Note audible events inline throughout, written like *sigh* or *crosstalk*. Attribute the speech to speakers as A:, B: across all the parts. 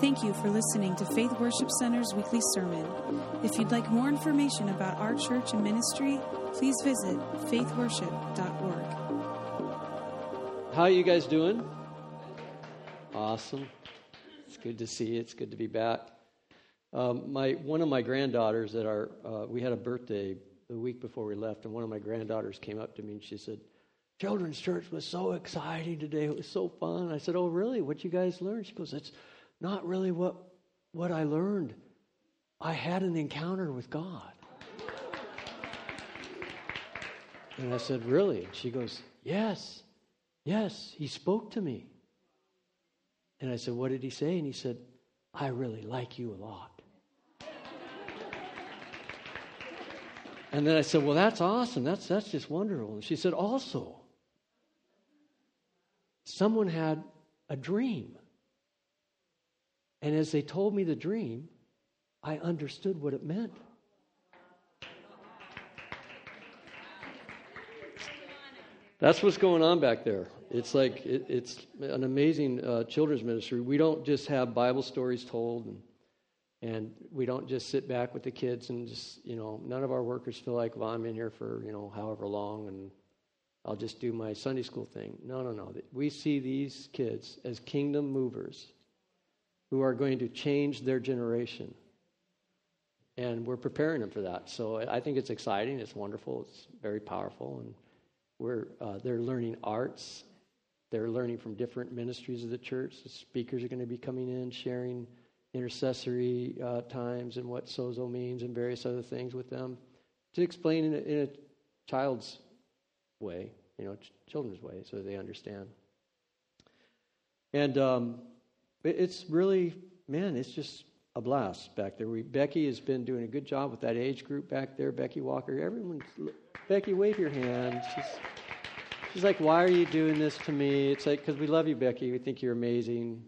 A: Thank you for listening to Faith Worship Center's weekly sermon. If you'd like more information about our church and ministry, please visit faithworship.org.
B: How are you guys doing? Awesome. It's good to see you. It's good to be back. Um, my one of my granddaughters at our uh, we had a birthday the week before we left, and one of my granddaughters came up to me and she said, "Children's church was so exciting today. It was so fun." I said, "Oh, really? What you guys learn?" She goes, "It's not really what what I learned. I had an encounter with God." And I said, "Really?" And she goes, "Yes, yes. He spoke to me." And I said, What did he say? And he said, I really like you a lot. And then I said, Well, that's awesome. That's, that's just wonderful. And she said, Also, someone had a dream. And as they told me the dream, I understood what it meant. That's what's going on back there. It's like it, it's an amazing uh, children's ministry. We don't just have Bible stories told, and and we don't just sit back with the kids and just you know. None of our workers feel like, well, I'm in here for you know however long, and I'll just do my Sunday school thing. No, no, no. We see these kids as kingdom movers who are going to change their generation. And we're preparing them for that. So I think it's exciting. It's wonderful. It's very powerful. And we're, uh, they're learning arts. They're learning from different ministries of the church. The speakers are going to be coming in, sharing intercessory uh, times and what sozo means and various other things with them to explain in a, in a child's way, you know, ch- children's way, so they understand. And um, it's really, man, it's just a blast back there. We, Becky has been doing a good job with that age group back there. Becky Walker, everyone's Becky, wave your hand. She's, she's like, why are you doing this to me? It's like, because we love you, Becky. We think you're amazing.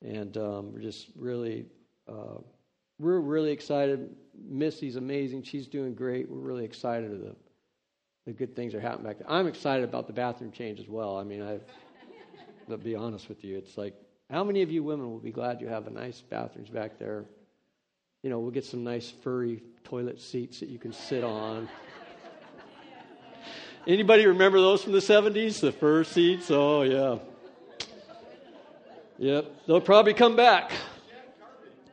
B: And um, we're just really, uh, we're really excited. Missy's amazing. She's doing great. We're really excited of the, the good things are happening back there. I'm excited about the bathroom change as well. I mean, I've, to be honest with you, it's like, how many of you women will be glad you have a nice bathrooms back there? You know, we'll get some nice furry toilet seats that you can sit on. Anybody remember those from the 70s? The fur seats? Oh, yeah. Yep. They'll probably come back.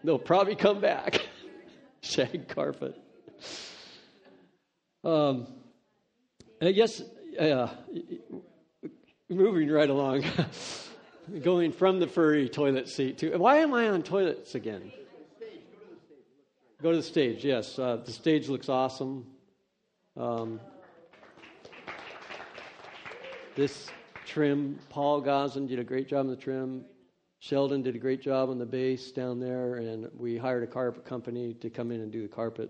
B: They'll probably come back. *laughs* Shag carpet. Um, I guess, uh, moving right along, *laughs* going from the furry toilet seat to. Why am I on toilets again? Go to the stage, yes. Uh, the stage looks awesome. Um, this trim, Paul Gosden did a great job on the trim. Sheldon did a great job on the bass down there, and we hired a carpet company to come in and do the carpet.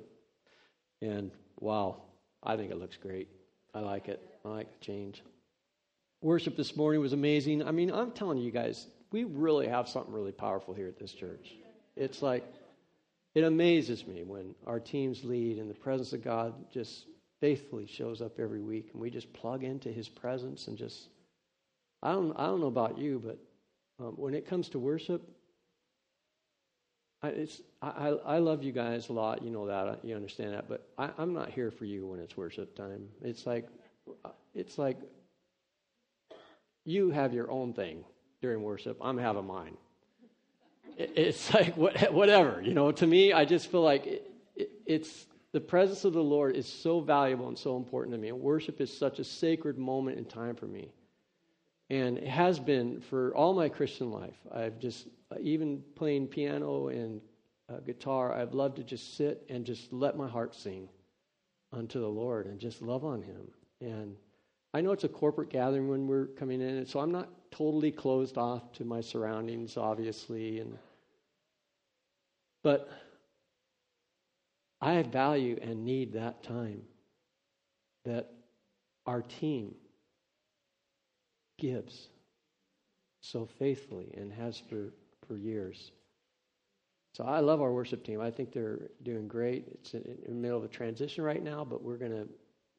B: And wow, I think it looks great. I like it. I like the change. Worship this morning was amazing. I mean, I'm telling you guys, we really have something really powerful here at this church. It's like, it amazes me when our teams lead and the presence of God just faithfully shows up every week, and we just plug into His presence and just. I don't. I don't know about you, but um, when it comes to worship, I, it's. I, I love you guys a lot. You know that. You understand that. But I, I'm not here for you when it's worship time. It's like. It's like. You have your own thing during worship. I'm having mine. It's *laughs* like whatever, you know. To me, I just feel like it, it, it's the presence of the Lord is so valuable and so important to me. And worship is such a sacred moment in time for me. And it has been for all my Christian life. I've just, even playing piano and uh, guitar, I've loved to just sit and just let my heart sing unto the Lord and just love on Him. And I know it's a corporate gathering when we're coming in, so I'm not totally closed off to my surroundings, obviously. And but I value and need that time that our team gives so faithfully and has for, for years. So I love our worship team. I think they're doing great. It's in the middle of a transition right now, but we're gonna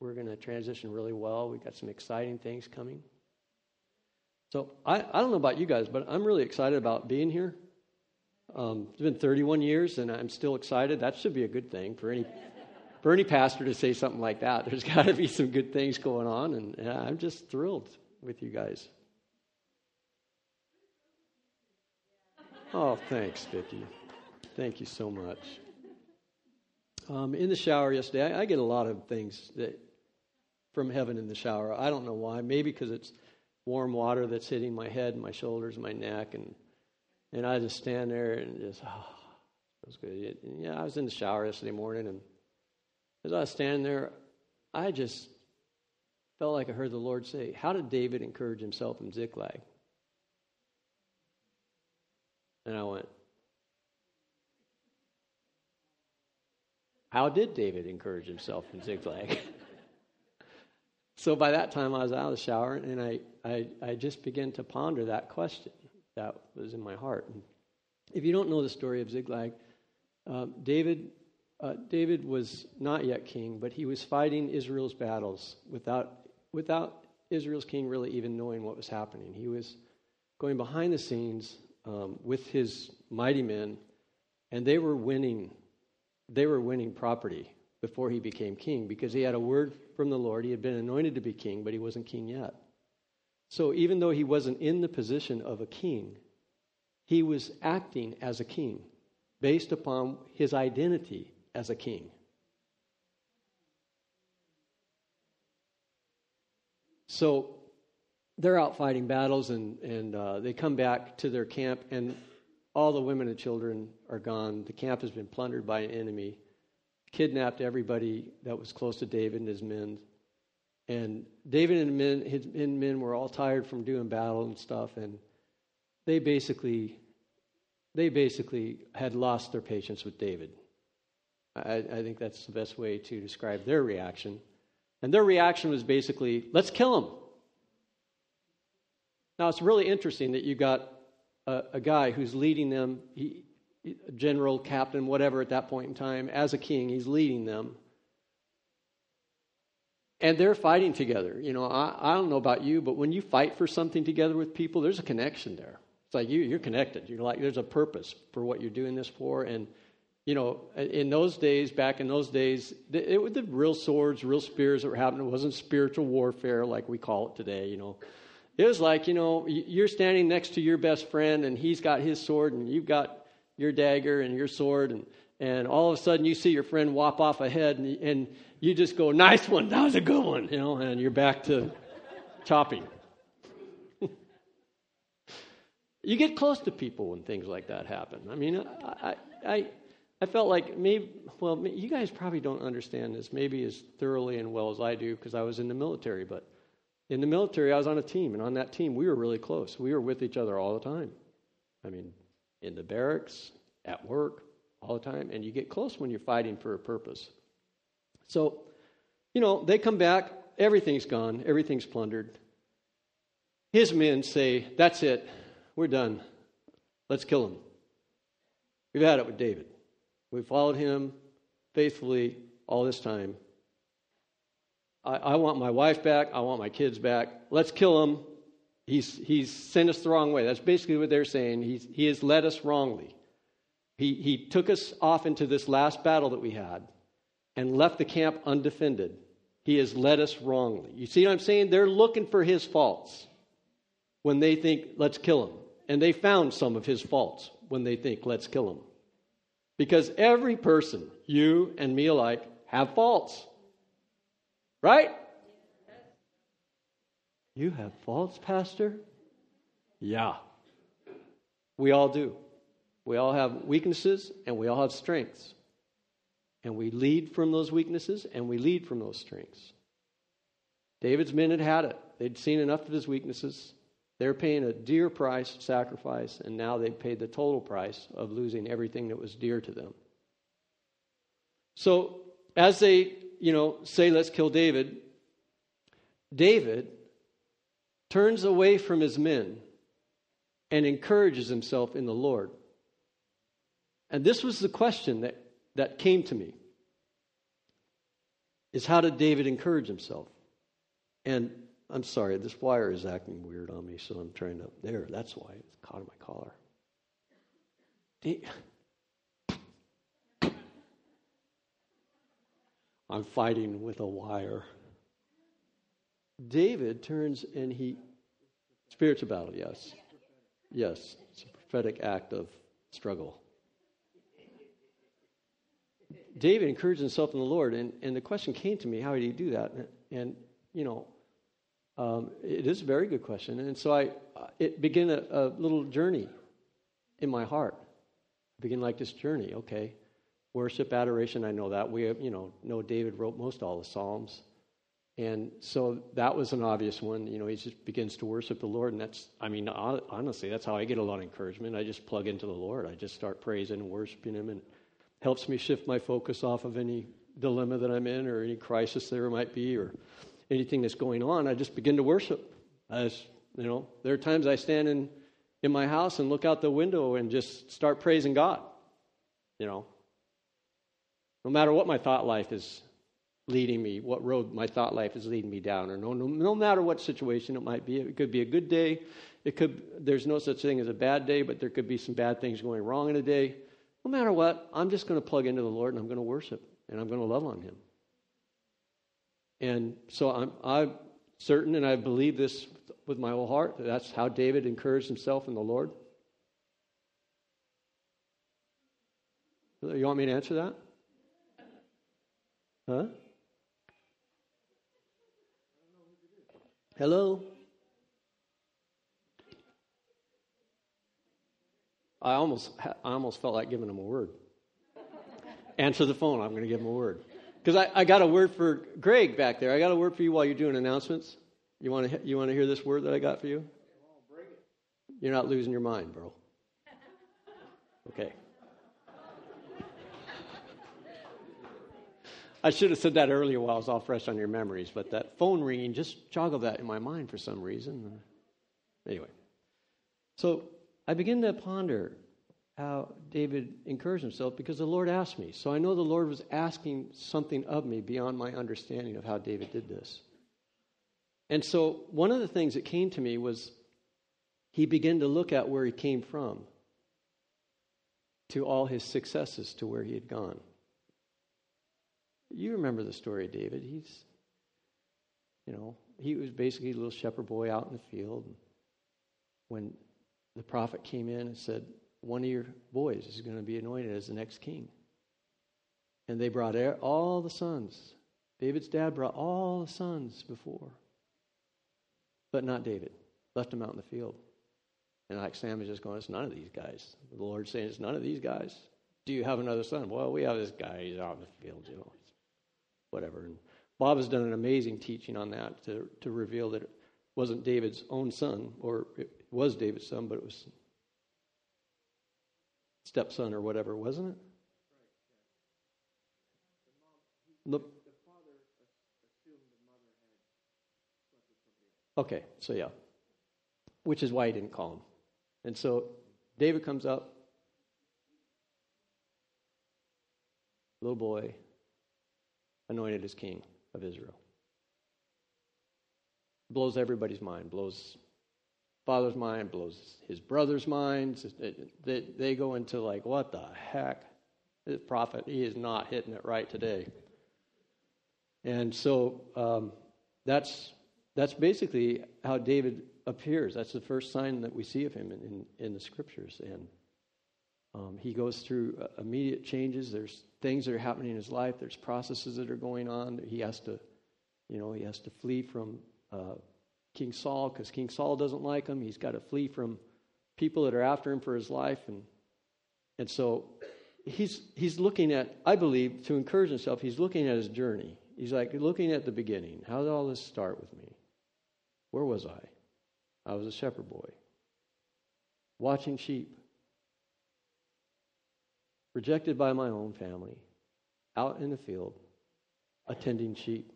B: we're gonna transition really well. We've got some exciting things coming. So I, I don't know about you guys, but I'm really excited about being here. Um, it's been 31 years, and I'm still excited. That should be a good thing for any for any pastor to say something like that. There's *laughs* got to be some good things going on, and yeah, I'm just thrilled with you guys. Oh, thanks, Vicki. Thank you so much. Um, in the shower yesterday, I, I, get a lot of things that from heaven in the shower. I don't know why. Maybe because it's warm water that's hitting my head and my shoulders my neck, and and I just stand there and just ah, oh, it was good. Yeah, I was in the shower yesterday morning, and as I was standing there, I just felt like I heard the Lord say, "How did David encourage himself in Ziklag?" And I went, How did David encourage himself in Ziklag? *laughs* so by that time, I was out of the shower, and I, I, I just began to ponder that question that was in my heart. And if you don't know the story of Ziklag, uh, David, uh, David was not yet king, but he was fighting Israel's battles without, without Israel's king really even knowing what was happening. He was going behind the scenes um, with his mighty men, and they were winning. They were winning property before he became king because he had a word from the Lord. He had been anointed to be king, but he wasn't king yet. So even though he wasn't in the position of a king, he was acting as a king based upon his identity as a king. So they're out fighting battles and, and uh, they come back to their camp and all the women and children are gone. The camp has been plundered by an enemy, kidnapped everybody that was close to David and his men. And David and men, his men were all tired from doing battle and stuff, and they basically, they basically had lost their patience with David. I, I think that's the best way to describe their reaction. And their reaction was basically, let's kill him. Now, it's really interesting that you got a, a guy who's leading them, he, general, captain, whatever at that point in time, as a king, he's leading them. And they're fighting together. You know, I, I don't know about you, but when you fight for something together with people, there's a connection there. It's like you, you're connected. You're like, there's a purpose for what you're doing this for. And, you know, in those days, back in those days, it, it was the real swords, real spears that were happening. It wasn't spiritual warfare like we call it today, you know. It was like, you know, you're standing next to your best friend and he's got his sword and you've got your dagger and your sword and, and all of a sudden you see your friend whop off ahead and, and you just go, nice one, that was a good one, you know, and you're back to chopping. *laughs* you get close to people when things like that happen. I mean, I, I, I felt like maybe, well, you guys probably don't understand this maybe as thoroughly and well as I do because I was in the military, but in the military, I was on a team, and on that team, we were really close. We were with each other all the time. I mean, in the barracks, at work, all the time, and you get close when you're fighting for a purpose. So, you know, they come back, everything's gone, everything's plundered. His men say, That's it, we're done. Let's kill him. We've had it with David. We followed him faithfully all this time. I, I want my wife back. I want my kids back. Let's kill him. He's, he's sent us the wrong way. That's basically what they're saying. He's, he has led us wrongly. He, he took us off into this last battle that we had and left the camp undefended. He has led us wrongly. You see what I'm saying? They're looking for his faults when they think, let's kill him. And they found some of his faults when they think, let's kill him. Because every person, you and me alike, have faults. Right? You have faults, Pastor? Yeah. We all do. We all have weaknesses and we all have strengths. And we lead from those weaknesses and we lead from those strengths. David's men had had it. They'd seen enough of his weaknesses. They're paying a dear price, sacrifice, and now they've paid the total price of losing everything that was dear to them. So, as they you know, say, let's kill David, David turns away from his men and encourages himself in the Lord. And this was the question that, that came to me is how did David encourage himself? And I'm sorry, this wire is acting weird on me, so I'm trying to there, that's why it's caught in my collar. I'm fighting with a wire. David turns and he, spiritual battle, yes. Yes, it's a prophetic act of struggle. David encouraged himself in the Lord, and, and the question came to me, how did he do that? And, and you know, um, it is a very good question. And so I, it began a, a little journey in my heart. Begin like this journey, okay. Worship, adoration, I know that. We have, you know, know David wrote most all the Psalms. And so that was an obvious one. You know, he just begins to worship the Lord. And that's, I mean, honestly, that's how I get a lot of encouragement. I just plug into the Lord. I just start praising and worshiping Him. And it helps me shift my focus off of any dilemma that I'm in or any crisis there might be or anything that's going on. I just begin to worship. As, you know, there are times I stand in, in my house and look out the window and just start praising God. You know, no matter what my thought life is leading me, what road my thought life is leading me down, or no, no, no matter what situation it might be. It could be a good day. It could. There's no such thing as a bad day, but there could be some bad things going wrong in a day. No matter what, I'm just going to plug into the Lord and I'm going to worship and I'm going to love on Him. And so I'm, I'm certain, and I believe this with my whole heart, that that's how David encouraged himself in the Lord. You want me to answer that? Huh? Hello? I almost, I almost felt like giving him a word. Answer the phone, I'm going to give him a word. Because I, I got a word for Greg back there. I got a word for you while you're doing announcements. You want to, you want to hear this word that I got for you? You're not losing your mind, bro. Okay. I should have said that earlier while I was all fresh on your memories, but that phone ringing just joggled that in my mind for some reason. Anyway, so I begin to ponder how David encouraged himself because the Lord asked me. So I know the Lord was asking something of me beyond my understanding of how David did this. And so one of the things that came to me was he began to look at where he came from to all his successes to where he had gone. You remember the story of David. He's, you know, he was basically a little shepherd boy out in the field. When the prophet came in and said, One of your boys is going to be anointed as the next king. And they brought all the sons. David's dad brought all the sons before, but not David. Left him out in the field. And like Sam is just going, It's none of these guys. The Lord's saying, It's none of these guys. Do you have another son? Well, we have this guy. He's out in the field, you know whatever. And Bob has done an amazing teaching on that to, to reveal that it wasn't David's own son, or it was David's son, but it was stepson or whatever, wasn't it? The, okay, so yeah. Which is why he didn't call him. And so David comes up, little boy, anointed as king of Israel. Blows everybody's mind, blows father's mind, blows his brother's minds. They, they go into like, what the heck? This prophet, he is not hitting it right today. And so um, that's, that's basically how David appears. That's the first sign that we see of him in, in, in the scriptures. And um, he goes through uh, immediate changes. There's things that are happening in his life. There's processes that are going on. He has to, you know, he has to flee from uh, King Saul because King Saul doesn't like him. He's got to flee from people that are after him for his life, and and so he's he's looking at. I believe to encourage himself, he's looking at his journey. He's like looking at the beginning. How did all this start with me? Where was I? I was a shepherd boy, watching sheep rejected by my own family, out in the field, attending sheep.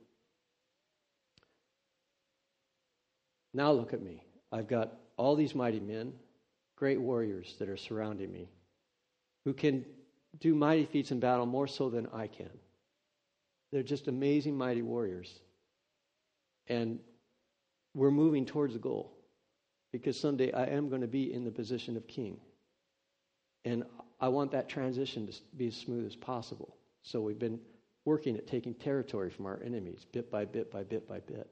B: Now look at me. I've got all these mighty men, great warriors that are surrounding me, who can do mighty feats in battle more so than I can. They're just amazing, mighty warriors. And we're moving towards the goal because someday I am going to be in the position of king. And I want that transition to be as smooth as possible. So we've been working at taking territory from our enemies, bit by bit by bit by bit.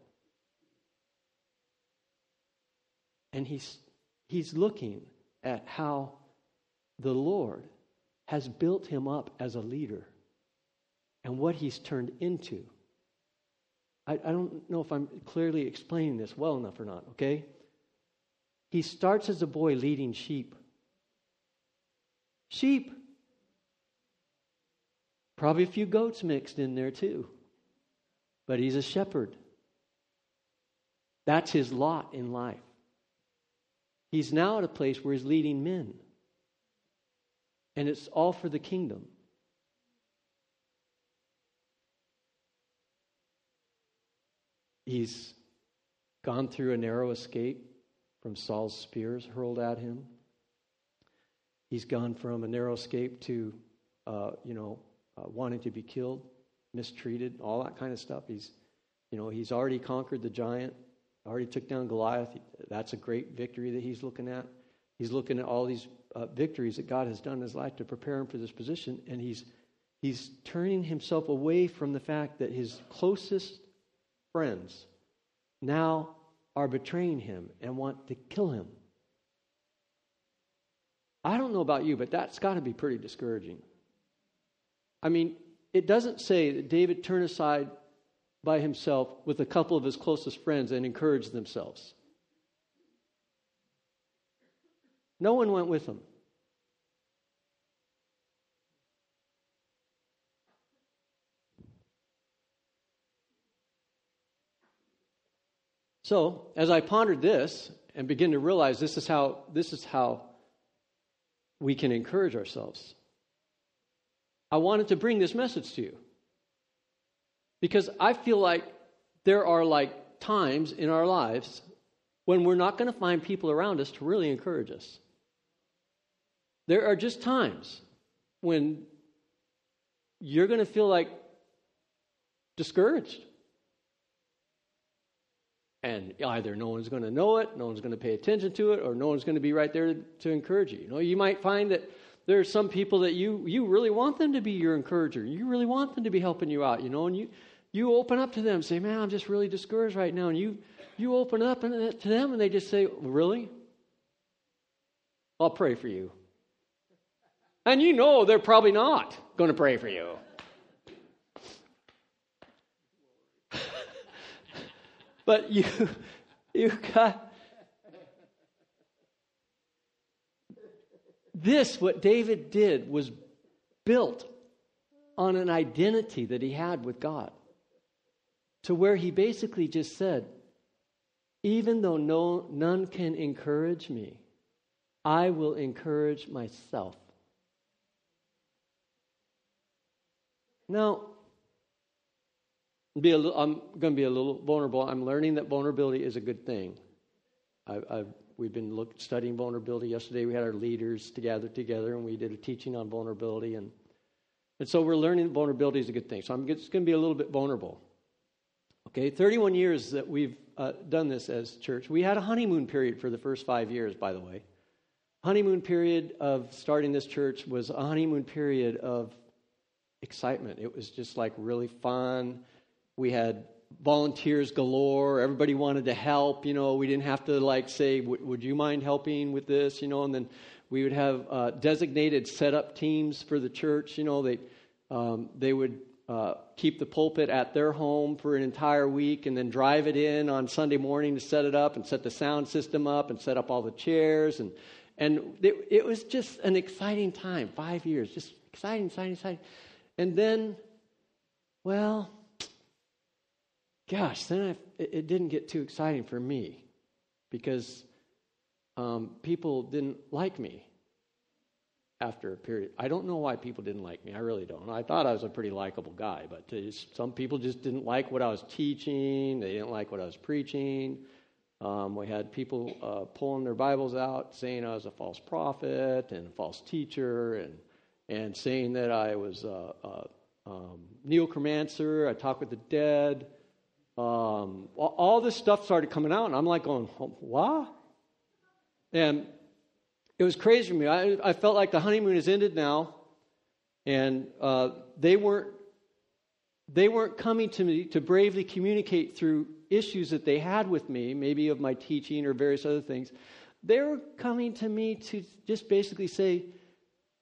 B: And he's, he's looking at how the Lord has built him up as a leader and what he's turned into. I, I don't know if I'm clearly explaining this well enough or not, okay? He starts as a boy leading sheep. Sheep. Probably a few goats mixed in there too. But he's a shepherd. That's his lot in life. He's now at a place where he's leading men. And it's all for the kingdom. He's gone through a narrow escape from Saul's spears hurled at him. He's gone from a narrow escape to, uh, you know, uh, wanting to be killed, mistreated, all that kind of stuff. He's, you know, he's already conquered the giant, already took down Goliath. That's a great victory that he's looking at. He's looking at all these uh, victories that God has done in his life to prepare him for this position, and he's he's turning himself away from the fact that his closest friends now are betraying him and want to kill him. I don't know about you, but that's got to be pretty discouraging. I mean, it doesn't say that David turned aside by himself with a couple of his closest friends and encouraged themselves. No one went with him. So, as I pondered this and begin to realize this is how this is how we can encourage ourselves. I wanted to bring this message to you. Because I feel like there are like times in our lives when we're not going to find people around us to really encourage us. There are just times when you're going to feel like discouraged. And either no one's going to know it, no one's going to pay attention to it, or no one's going to be right there to, encourage you. You know, you might find that there are some people that you you really want them to be your encourager. You really want them to be helping you out, you know, and you you open up to them, say, "Man, I'm just really discouraged right now." And you you open up uh, to them and they just say, "Really?" I'll pray for you. And you know they're probably not going to pray for you. But you, *laughs* you got this, what David did was built on an identity that he had with God. To where he basically just said, even though no, none can encourage me, I will encourage myself. Now, be a I'm going to be a little vulnerable. I'm learning that vulnerability is a good thing. I, I've, we've been look, studying vulnerability. Yesterday, we had our leaders together together, and we did a teaching on vulnerability, and and so we're learning that vulnerability is a good thing. So I'm just going to be a little bit vulnerable. Okay, 31 years that we've uh, done this as church. We had a honeymoon period for the first five years, by the way. Honeymoon period of starting this church was a honeymoon period of excitement. It was just like really fun we had volunteers galore. Everybody wanted to help. You know, we didn't have to like say, "Would you mind helping with this?" You know, and then we would have uh, designated setup teams for the church. You know, they um, they would uh, keep the pulpit at their home for an entire week, and then drive it in on Sunday morning to set it up and set the sound system up and set up all the chairs and and it, it was just an exciting time. Five years, just exciting, exciting, exciting. And then, well, gosh, then I, it, didn't get too exciting for me because um, people didn't like me after a period. I don't know why people didn't like me. I really don't. I thought I was a pretty likable guy, but just, some people just didn't like what I was teaching. They didn't like what I was preaching. Um, we had people uh, pulling their Bibles out, saying I was a false prophet and a false teacher, and and saying that I was a, a um. I talk with the dead um, all this stuff started coming out, and I'm like going, what? And it was crazy for me. I, I felt like the honeymoon has ended now, and uh, they weren't they weren't coming to me to bravely communicate through issues that they had with me, maybe of my teaching or various other things. They were coming to me to just basically say,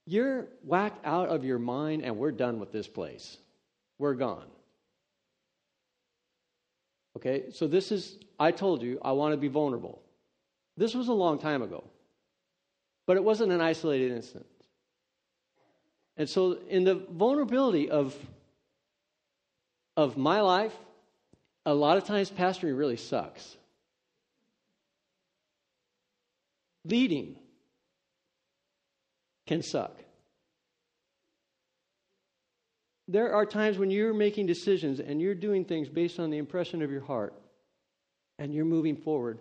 B: You're whacked out of your mind, and we're done with this place. We're gone. Okay, so this is, I told you, I want to be vulnerable. This was a long time ago, but it wasn't an isolated incident. And so, in the vulnerability of, of my life, a lot of times pastoring really sucks. Leading can suck. There are times when you're making decisions and you're doing things based on the impression of your heart and you're moving forward,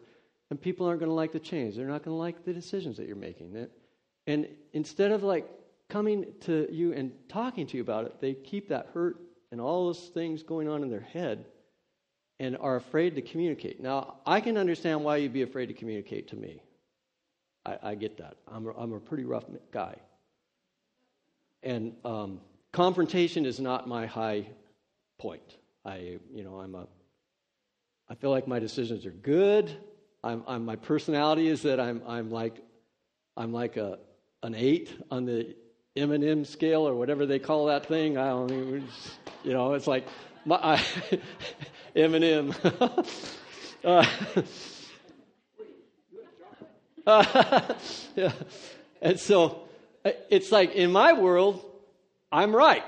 B: and people aren't going to like the change. They're not going to like the decisions that you're making. And instead of like coming to you and talking to you about it, they keep that hurt and all those things going on in their head and are afraid to communicate. Now, I can understand why you'd be afraid to communicate to me. I, I get that. I'm a, I'm a pretty rough guy. And um, confrontation is not my high point. I, you know, I'm a, I feel like my decisions are good. I'm, I'm my personality is that I'm, I'm like, I'm like a, an eight on the M&M scale or whatever they call that thing. I don't know, you know, it's like my, I, *laughs* M&M. *laughs* uh, uh, *laughs* yeah. And so it's like in my world, I'm right.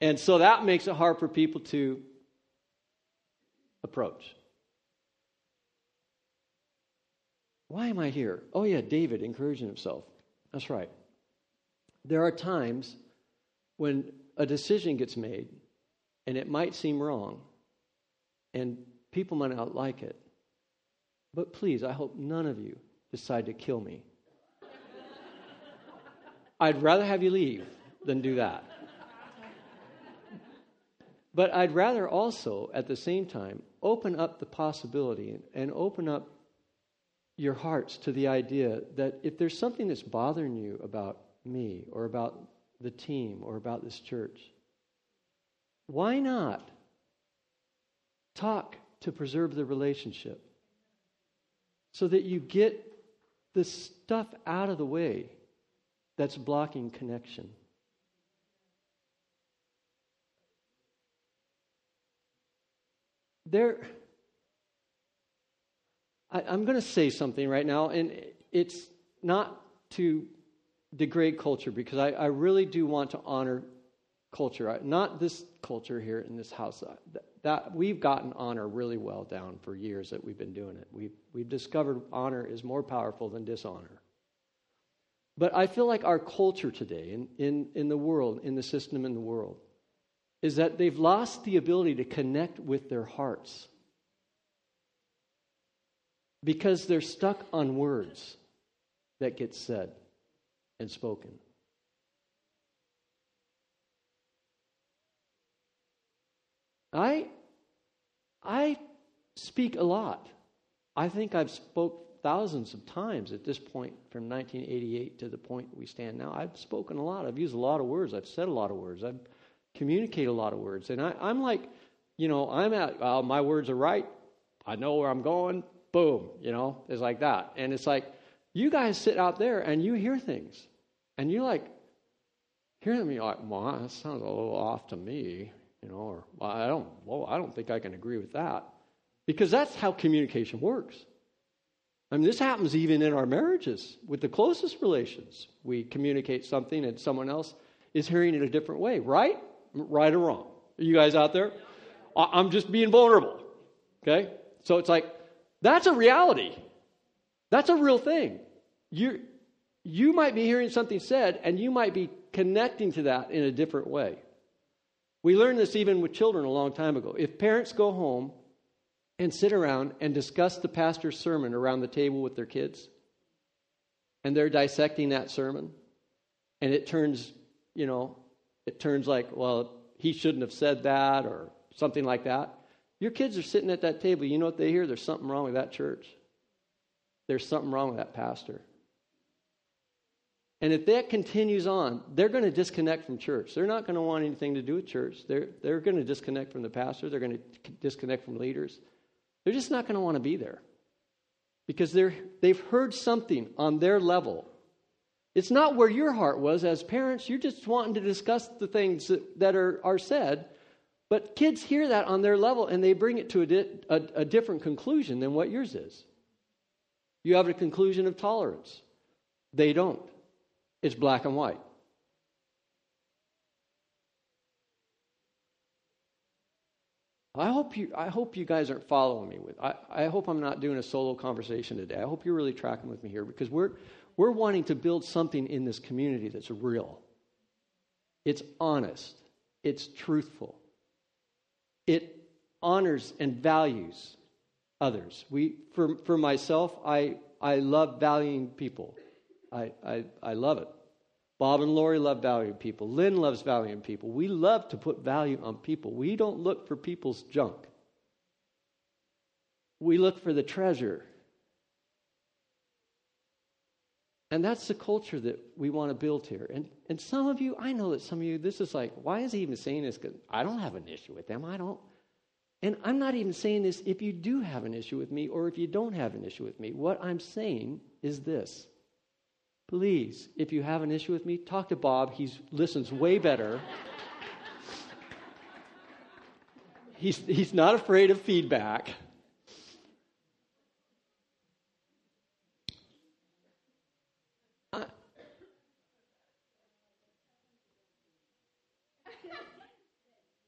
B: And so that makes it hard for people to approach. Why am I here? Oh, yeah, David encouraging himself. That's right. There are times when a decision gets made and it might seem wrong and people might not like it. But please, I hope none of you decide to kill me I'd rather have you leave than do that. But I'd rather also, at the same time, open up the possibility and open up your hearts to the idea that if there's something that's bothering you about me or about the team or about this church, why not talk to preserve the relationship so that you get the stuff out of the way that's blocking connection. There, I, am going to say something right now, and it's not to degrade culture because I, I really do want to honor culture. Not this culture here in this house. That, that we've gotten honor really well down for years that we've been doing it. We've, we've discovered honor is more powerful than dishonor. But I feel like our culture today, in, in, in the world, in the system in the world, is that they've lost the ability to connect with their hearts because they're stuck on words that get said and spoken. I, I speak a lot. I think I've spoke thousands of times at this point from 1988 to the point we stand now. I've spoken a lot. I've used a lot of words. I've said a lot of words. I've communicated a lot of words. And I, am like, you know, I'm at, well, my words are right. I know where I'm going. Boom. You know, it's like that. And it's like, you guys sit out there and you hear things. And you're like, hearing you're like, well, that sounds a little off to me. You know, or well, I don't, well, I don't think I can agree with that. Because that's how communication works. I mean, this happens even in our marriages with the closest relations. We communicate something and someone else is hearing it a different way, right? Right or wrong? Are you guys out there? I'm just being vulnerable. Okay? So it's like, that's a reality. That's a real thing. You, you might be hearing something said, and you might be connecting to that in a different way. We learned this even with children a long time ago. If parents go home and sit around and discuss the pastor's sermon around the table with their kids. And they're dissecting that sermon. And it turns, you know, it turns like, well, he shouldn't have said that or something like that. Your kids are sitting at that table. You know what they hear? There's something wrong with that church. There's something wrong with that pastor. And if that continues on, they're going to disconnect from church. They're not going to want anything to do with church. They're, they're going to disconnect from the pastor. They're going to disconnect from leaders. They're just not going to want to be there because they're, they've heard something on their level. It's not where your heart was as parents. You're just wanting to discuss the things that, that are, are said. But kids hear that on their level and they bring it to a, di- a, a different conclusion than what yours is. You have a conclusion of tolerance. They don't. It's black and white. I hope you I hope you guys aren't following me with I, I hope I'm not doing a solo conversation today. I hope you're really tracking with me here because we're we're wanting to build something in this community that's real. It's honest. It's truthful. It honors and values others. We for for myself, I I love valuing people. I I, I love it. Bob and Lori love valuing people. Lynn loves valuing people. We love to put value on people. We don't look for people's junk. We look for the treasure. And that's the culture that we want to build here. And, and some of you, I know that some of you, this is like, why is he even saying this? Because I don't have an issue with them. I don't. And I'm not even saying this if you do have an issue with me or if you don't have an issue with me. What I'm saying is this Please, if you have an issue with me, talk to Bob. He listens way better. he's, he's not afraid of feedback.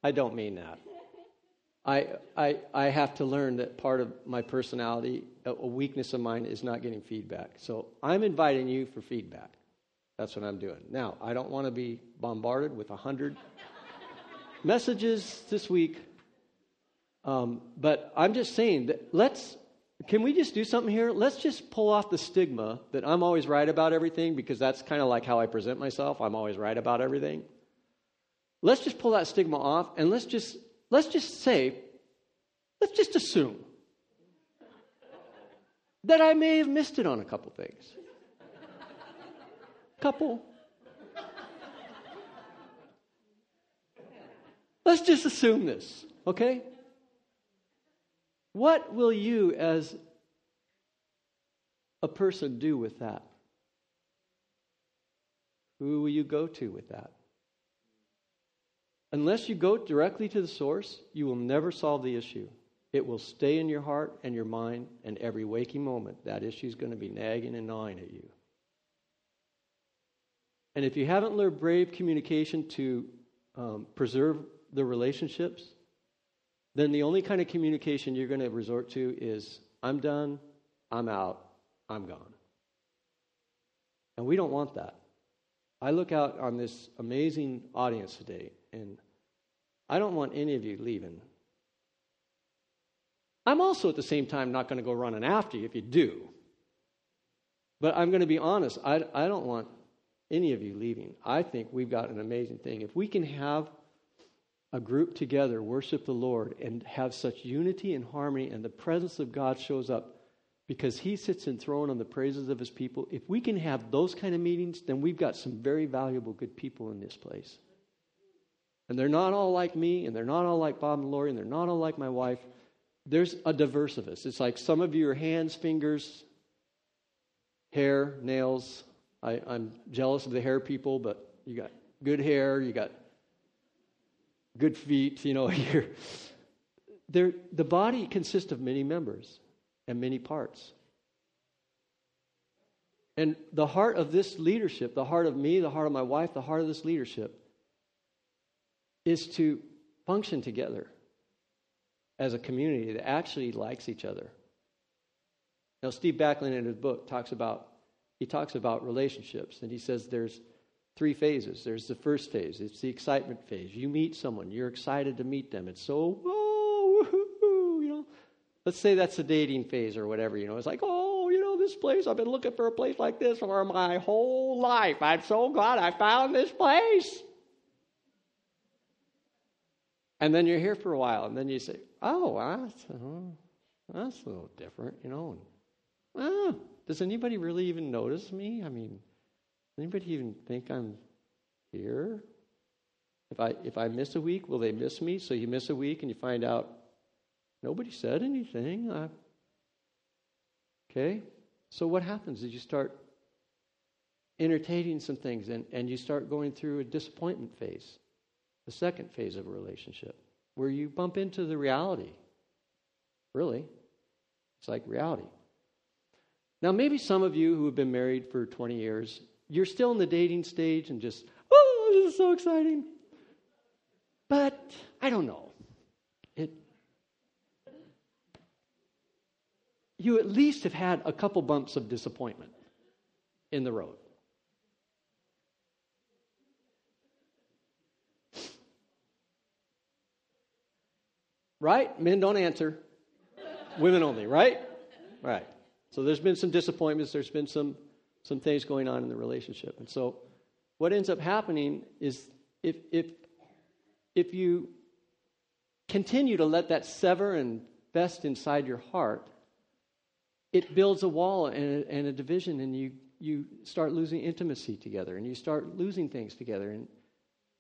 B: I don't mean that. I, I, I have to learn that part of my personality, a, weakness of mine, is not getting feedback. So I'm inviting you for feedback. That's what I'm doing. Now, I don't want to be bombarded with a hundred *laughs* messages this week, um, but I'm just saying that let's. Can we just do something here? Let's just pull off the stigma that I'm always right about everything because that's kind of like how I present myself. I'm always right about everything. Let's just pull that stigma off and let's just let's just say, let's just assume that I may have missed it on a couple things. Couple. Let's just assume this, okay? What will you, as a person, do with that? Who will you go to with that? Unless you go directly to the source, you will never solve the issue. It will stay in your heart and your mind, and every waking moment, that issue is going to be nagging and gnawing at you. And if you haven't learned brave communication to um, preserve the relationships, then the only kind of communication you're going to resort to is I'm done, I'm out, I'm gone. And we don't want that. I look out on this amazing audience today, and I don't want any of you leaving. I'm also at the same time not going to go running after you if you do. But I'm going to be honest, I, I don't want any of you leaving. I think we've got an amazing thing. If we can have a group together, worship the Lord, and have such unity and harmony, and the presence of God shows up because He sits enthroned on the praises of His people, if we can have those kind of meetings, then we've got some very valuable, good people in this place. And they're not all like me, and they're not all like Bob and Lori, and they're not all like my wife. There's a diverse of us. It's like some of you are hands, fingers, hair, nails. I, I'm jealous of the hair people, but you got good hair, you got good feet, you know, *laughs* you're, the body consists of many members and many parts. And the heart of this leadership, the heart of me, the heart of my wife, the heart of this leadership is to function together as a community that actually likes each other. Now, Steve Backlund in his book talks about he talks about relationships, and he says there's three phases. There's the first phase, it's the excitement phase. You meet someone, you're excited to meet them. It's so oh, you know. Let's say that's the dating phase or whatever. You know, it's like oh, you know, this place. I've been looking for a place like this for my whole life. I'm so glad I found this place. And then you're here for a while, and then you say, "Oh, that's, uh, that's a little different," you know. Oh, does anybody really even notice me? I mean, Anybody even think I'm here? If I if I miss a week, will they miss me? So you miss a week and you find out nobody said anything. I, okay, so what happens is you start entertaining some things and, and you start going through a disappointment phase, the second phase of a relationship, where you bump into the reality. Really, it's like reality. Now, maybe some of you who have been married for 20 years, you're still in the dating stage and just, oh, this is so exciting. But I don't know. It, you at least have had a couple bumps of disappointment in the road. Right? Men don't answer. Women only, right? Right. So there's been some disappointments, there's been some some things going on in the relationship. And so what ends up happening is if if if you continue to let that sever and fest inside your heart, it builds a wall and a, and a division, and you, you start losing intimacy together, and you start losing things together, and,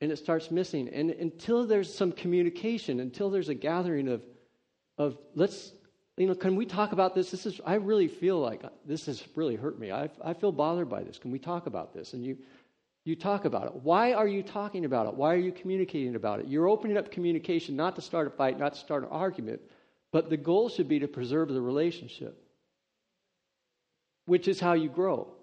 B: and it starts missing. And until there's some communication, until there's a gathering of, of let's, you know, can we talk about this? This is, I really feel like this has really hurt me. I, I feel bothered by this. Can we talk about this? And you, you talk about it. Why are you talking about it? Why are you communicating about it? You're opening up communication not to start a fight, not to start an argument, but the goal should be to preserve the relationship, which is how you grow.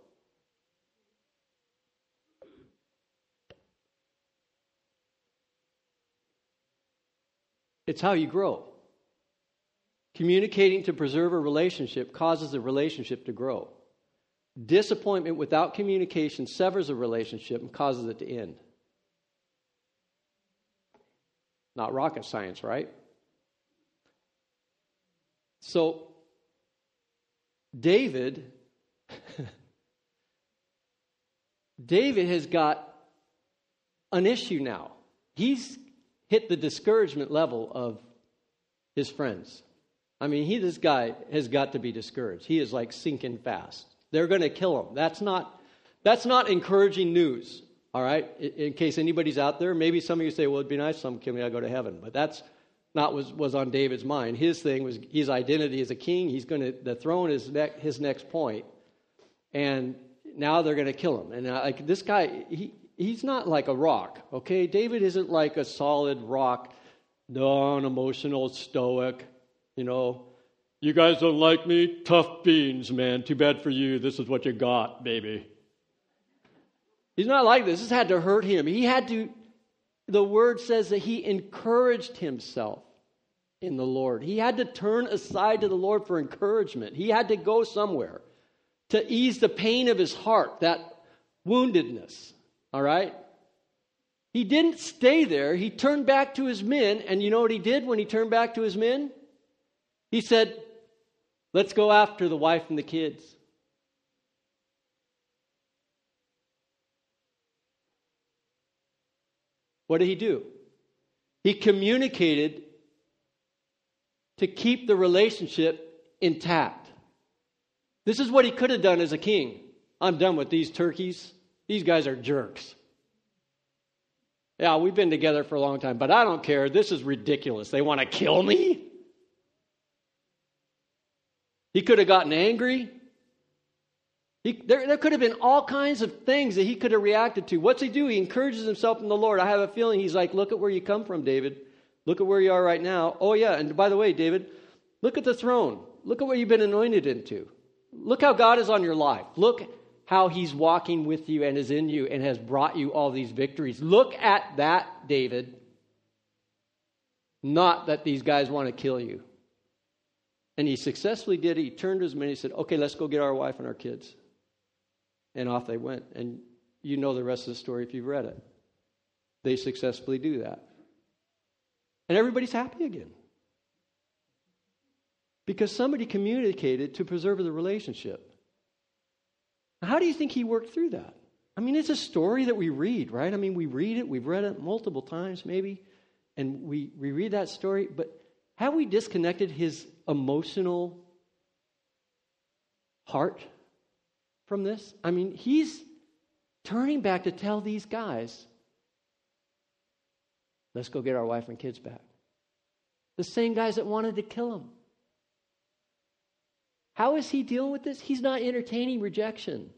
B: It's how you grow. Communicating to preserve a relationship causes the relationship to grow. Disappointment without communication severs a relationship and causes it to end. Not rocket science, right? So, David, *laughs* David has got an issue now. He's hit the discouragement level of his friends. I mean, he, this guy has got to be discouraged. He is like sinking fast. They're going to kill him. That's not, that's not encouraging news, all right? In, in, case anybody's out there, maybe some of you say, well, it'd be nice some kill me, I'll go to heaven. But that's not was, was on David's mind. His thing was his identity as a king. He's going to, the throne is ne- his next point. And now they're going to kill him. And uh, like this guy, he, he's not like a rock, okay? David isn't like a solid rock, non emotional, stoic, you know, you guys don't like me? Tough beans, man. Too bad for you. This is what you got, baby. He's not like this. This had to hurt him. He had to, the word says that he encouraged himself in the Lord. He had to turn aside to the Lord for encouragement. He had to go somewhere to ease the pain of his heart, that woundedness. All right? He didn't stay there. He turned back to his men. And you know what he did when he turned back to his men? He said, Let's go after the wife and the kids. What did he do? He communicated to keep the relationship intact. This is what he could have done as a king. I'm done with these turkeys. These guys are jerks. Yeah, we've been together for a long time, but I don't care. This is ridiculous. They want to kill me? He could have gotten angry. He, there, there could have been all kinds of things that he could have reacted to. What's he do? He encourages himself in the Lord. I have a feeling he's like, look at where you come from, David. Look at where you are right now. Oh, yeah. And by the way, David, look at the throne. Look at what you've been anointed into. Look how God is on your life. Look how he's walking with you and is in you and has brought you all these victories. Look at that, David. Not that these guys want to kill you. And he successfully did it. He turned to his men and he said, Okay, let's go get our wife and our kids. And off they went. And you know the rest of the story if you've read it. They successfully do that. And everybody's happy again. Because somebody communicated to preserve the relationship. How do you think he worked through that? I mean, it's a story that we read, right? I mean, we read it, we've read it multiple times maybe, and we, we read that story, but have we disconnected his emotional heart from this? I mean, he's turning back to tell these guys, let's go get our wife and kids back. The same guys that wanted to kill him. How is he dealing with this? He's not entertaining rejection.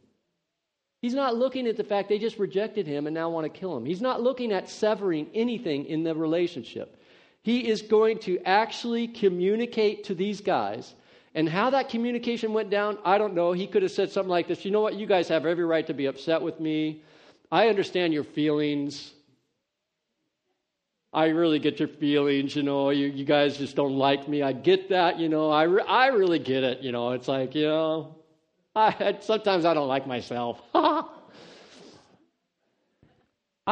B: He's not looking at the fact they just rejected him and now want to kill him. He's not looking at severing anything in the relationship. He is going to actually communicate to these guys. And how that communication went down, I don't know. He could have said something like this You know what? You guys have every right to be upset with me. I understand your feelings. I really get your feelings, you know, you, you guys just don't like me. I get that, you know, I, re- I really get it, you know. It's like, you know, I, sometimes I don't like myself. *laughs* I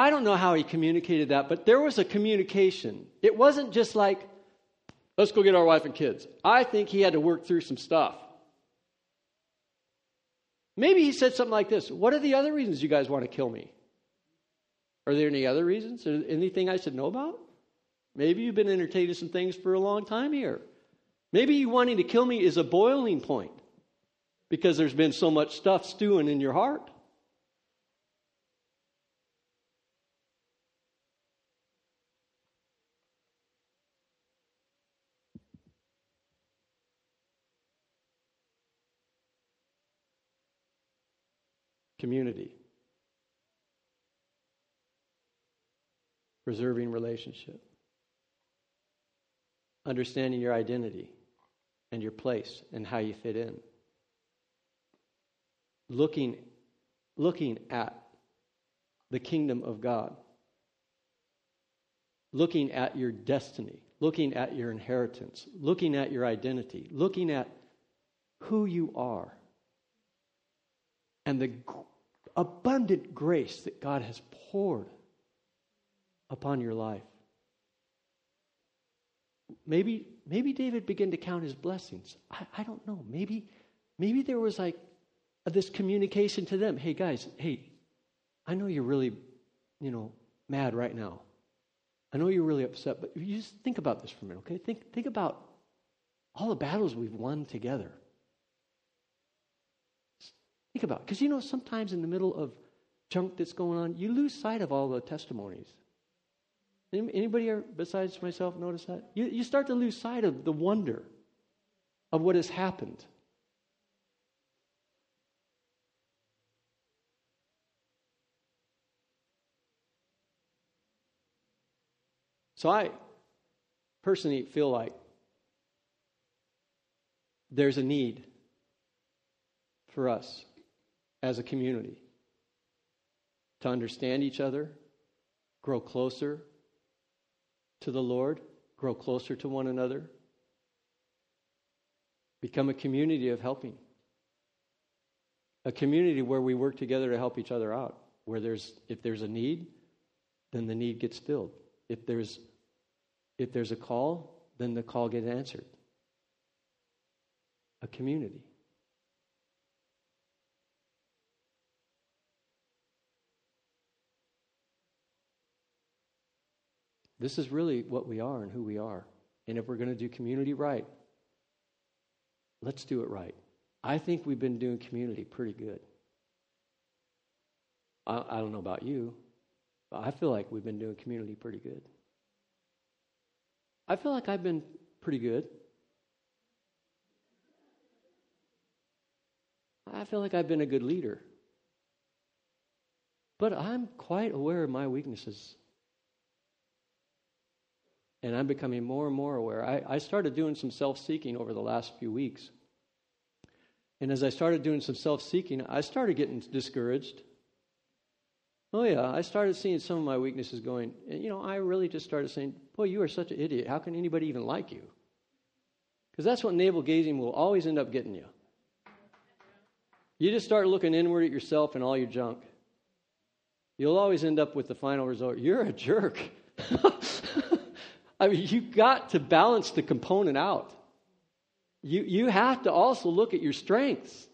B: don't know how he communicated that, but there was a communication. It wasn't just like, let's go get our wife and kids. I think he had to work through some stuff. Maybe he said something like this What are the other reasons you guys want to kill me? Are there any other reasons? Anything I should know about? Maybe you've been entertaining some things for a long time here. Maybe you wanting to kill me is a boiling point because there's been so much stuff stewing in your heart. Community. Preserving relationship, understanding your identity and your place and how you fit in, looking, looking at the kingdom of God, looking at your destiny, looking at your inheritance, looking at your identity, looking at who you are, and the abundant grace that God has poured upon your life. Maybe, maybe David began to count his blessings. I, I don't know. Maybe, maybe there was like this communication to them. Hey guys, hey, I know you're really, you know, mad right now. I know you're really upset, but you just think about this for a minute, okay? Think, think about all the battles we've won together. Think about because you know sometimes in the middle of junk that's going on, you lose sight of all the testimonies. Anybody besides myself notice that? You, you start to lose sight of the wonder of what has happened. So I personally feel like there's a need for us as a community to understand each other, grow closer, to the Lord, grow closer to one another, become a community of helping. A community where we work together to help each other out. Where there's if there's a need, then the need gets filled. If there's if there's a call, then the call gets answered. A community. This is really what we are and who we are. And if we're going to do community right, let's do it right. I think we've been doing community pretty good. I, I don't know about you, but I feel like we've been doing community pretty good. I feel like I've been pretty good. I feel like I've been a good leader. But I'm quite aware of my weaknesses and I'm becoming more and more aware. I, I started doing some self seeking over the last few weeks. And as I started doing some self seeking, I started getting discouraged. Oh, yeah, I started seeing some of my weaknesses going, and, you know, I really just started saying, Boy, you are such an idiot. How can anybody even like you? Because that's what navel gazing will always end up getting you. You just start looking inward at yourself and all your junk. You'll always end up with the final result you're a jerk. *laughs* I mean, you've got to balance the component out. You, you have to also look at your strengths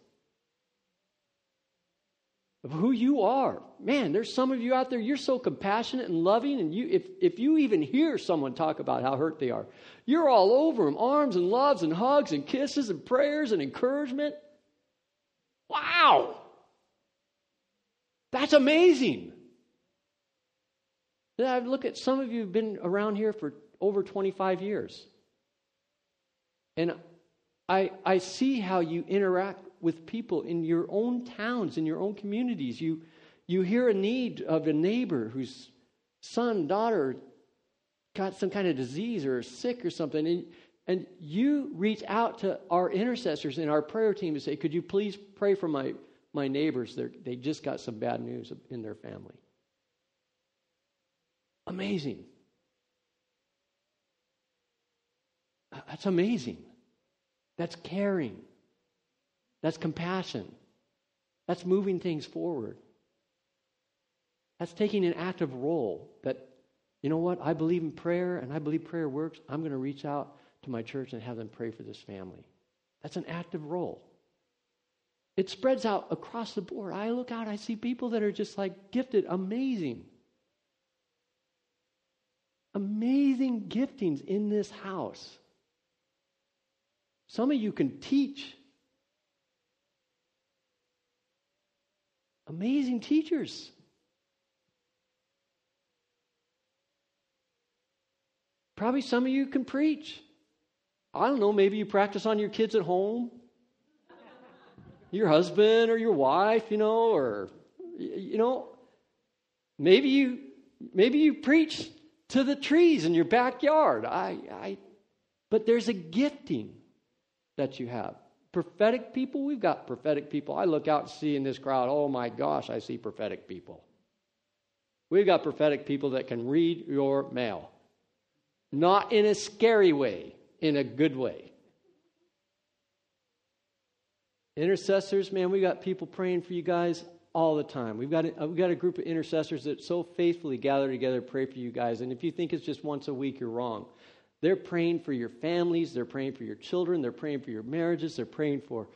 B: of who you are. Man, there's some of you out there, you're so compassionate and loving, and you, if, if you even hear someone talk about how hurt they are, you're all over them arms and loves and hugs and kisses and prayers and encouragement. Wow! That's amazing. I look at some of you who've been around here for over 25 years. And I, I see how you interact with people in your own towns, in your own communities. You, you hear a need of a neighbor whose son, daughter got some kind of disease or sick or something, and, and you reach out to our intercessors and our prayer team and say, Could you please pray for my, my neighbors? They're, they just got some bad news in their family. Amazing. Uh, that's amazing. That's caring. That's compassion. That's moving things forward. That's taking an active role that, you know what, I believe in prayer and I believe prayer works. I'm going to reach out to my church and have them pray for this family. That's an active role. It spreads out across the board. I look out, I see people that are just like gifted, amazing. Amazing giftings in this house. Some of you can teach. Amazing teachers. Probably some of you can preach. I don't know, maybe you practice on your kids at home, your husband or your wife, you know, or, you know, maybe you, maybe you preach to the trees in your backyard. I, I, but there's a gifting that you have. Prophetic people, we've got prophetic people. I look out and see in this crowd, oh my gosh, I see prophetic people. We've got prophetic people that can read your mail. Not in a scary way, in a good way. Intercessors, man, we got people praying for you guys all the time. We've got, a, we've got a group of intercessors that so faithfully gather together pray for you guys. And if you think it's just once a week, you're wrong. They're praying for your families, they're praying for your children, they're praying for your marriages, they're praying for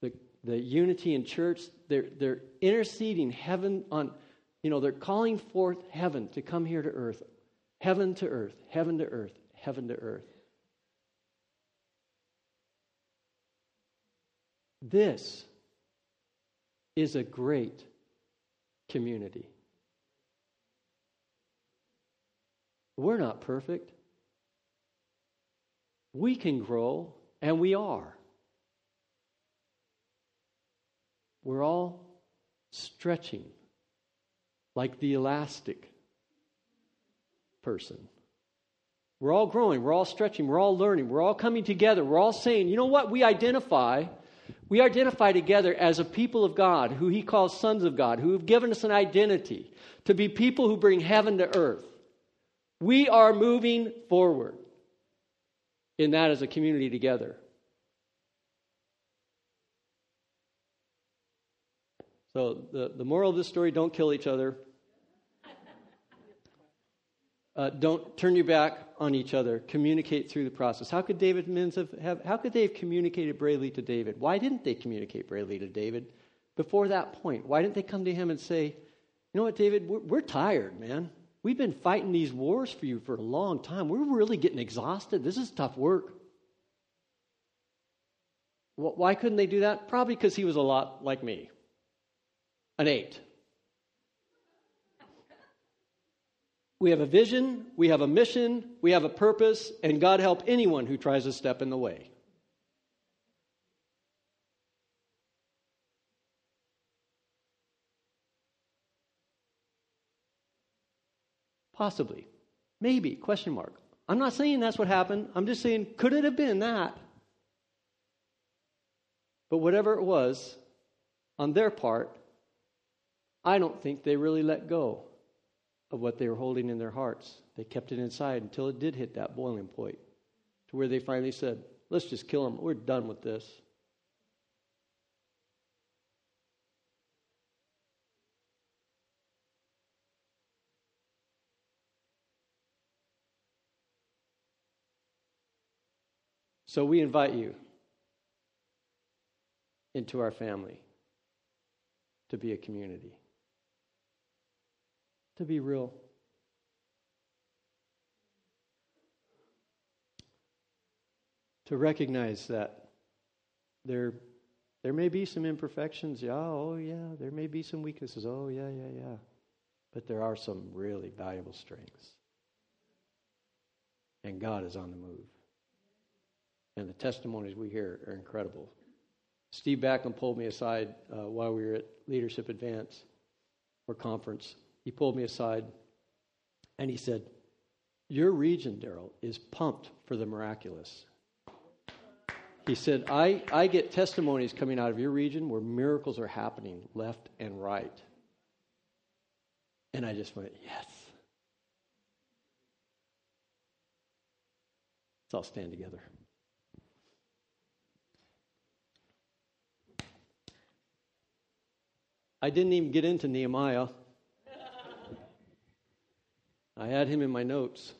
B: the, the unity in church. They're, they're interceding heaven on, you know, they're calling forth heaven to come here to earth. Heaven to earth, heaven to earth, heaven to earth. This is a great community. We're not perfect. We can grow, and we are. We're all stretching like the elastic person. We're all growing, we're all stretching, we're all learning, we're all coming together, we're all saying, you know what? We identify. We identify together as a people of God, who He calls sons of God, who have given us an identity to be people who bring heaven to earth. We are moving forward in that as a community together. So, the, the moral of this story don't kill each other. Uh, don't turn your back on each other. Communicate through the process. How could David Minns have, have, how could they have communicated bravely to David? Why didn't they communicate bravely to David before that point? Why didn't they come to him and say, "You know what, David? We're, we're tired, man. We've been fighting these wars for you for a long time. We're really getting exhausted. This is tough work." Why couldn't they do that? Probably because he was a lot like me an eight. We have a vision, we have a mission, we have a purpose, and God help anyone who tries to step in the way. Possibly. Maybe. Question mark. I'm not saying that's what happened. I'm just saying, could it have been that? But whatever it was, on their part, I don't think they really let go of what they were holding in their hearts. They kept it inside until it did hit that boiling point to where they finally said, Let's just kill them. We're done with this. So we invite you into our family to be a community, to be real. To recognize that there, There may be some imperfections. Yeah, oh, yeah. There may be some weaknesses. Oh, yeah, yeah, yeah. But there are some really valuable strengths. And God is on the move. And the testimonies we hear are incredible. Steve Backlund pulled me aside uh, while we were at Leadership Advance or conference. He pulled me aside and he said, Your region, Daryl, is pumped for the miraculous. He said, I, I get testimonies coming out of your region where miracles are happening left and right. And I just went, yes. Let's all stand together. I didn't even get into Nehemiah. I had him in my notes.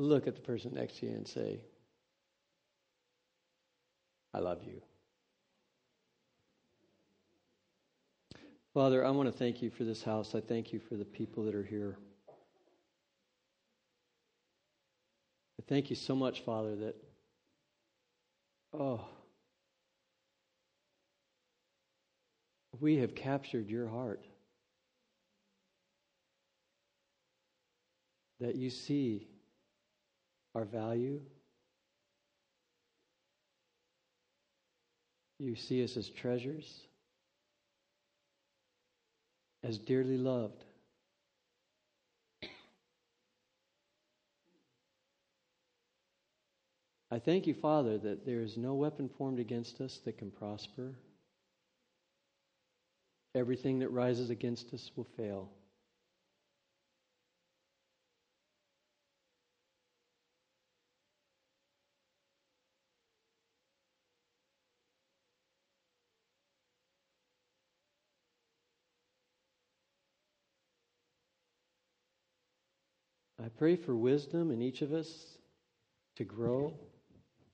B: Look at the person next to you and say, I love you. Father, I want to thank you for this house. I thank you for the people that are here. I thank you so much, Father, that, oh, we have captured your heart. That you see our value. You see us as treasures, as dearly loved. I thank you, Father, that there is no weapon formed against us that can prosper. Everything that rises against us will fail. I pray for wisdom in each of us to grow,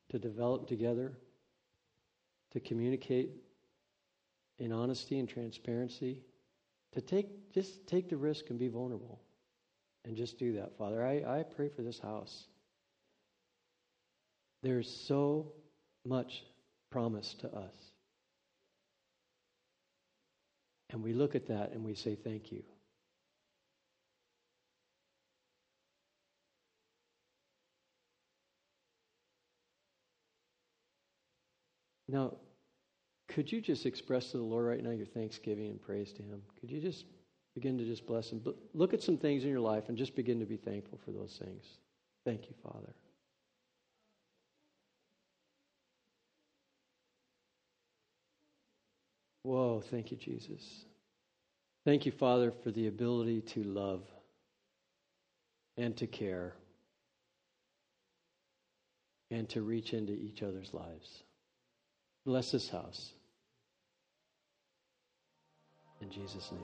B: to develop together, to communicate in honesty and transparency, to take just take the risk and be vulnerable. And just do that, Father. I, I pray for this house. There's so much promise to us. And we look at that and we say, Thank you. Now, could you just express to the Lord right now your thanksgiving and praise to Him? Could you just begin to just bless Him? Look at some things in your life and just begin to be thankful for those things. Thank you, Father. Whoa, thank you, Jesus. Thank you, Father, for the ability to love and to care and to reach into each other's lives. Bless this house. In Jesus' name.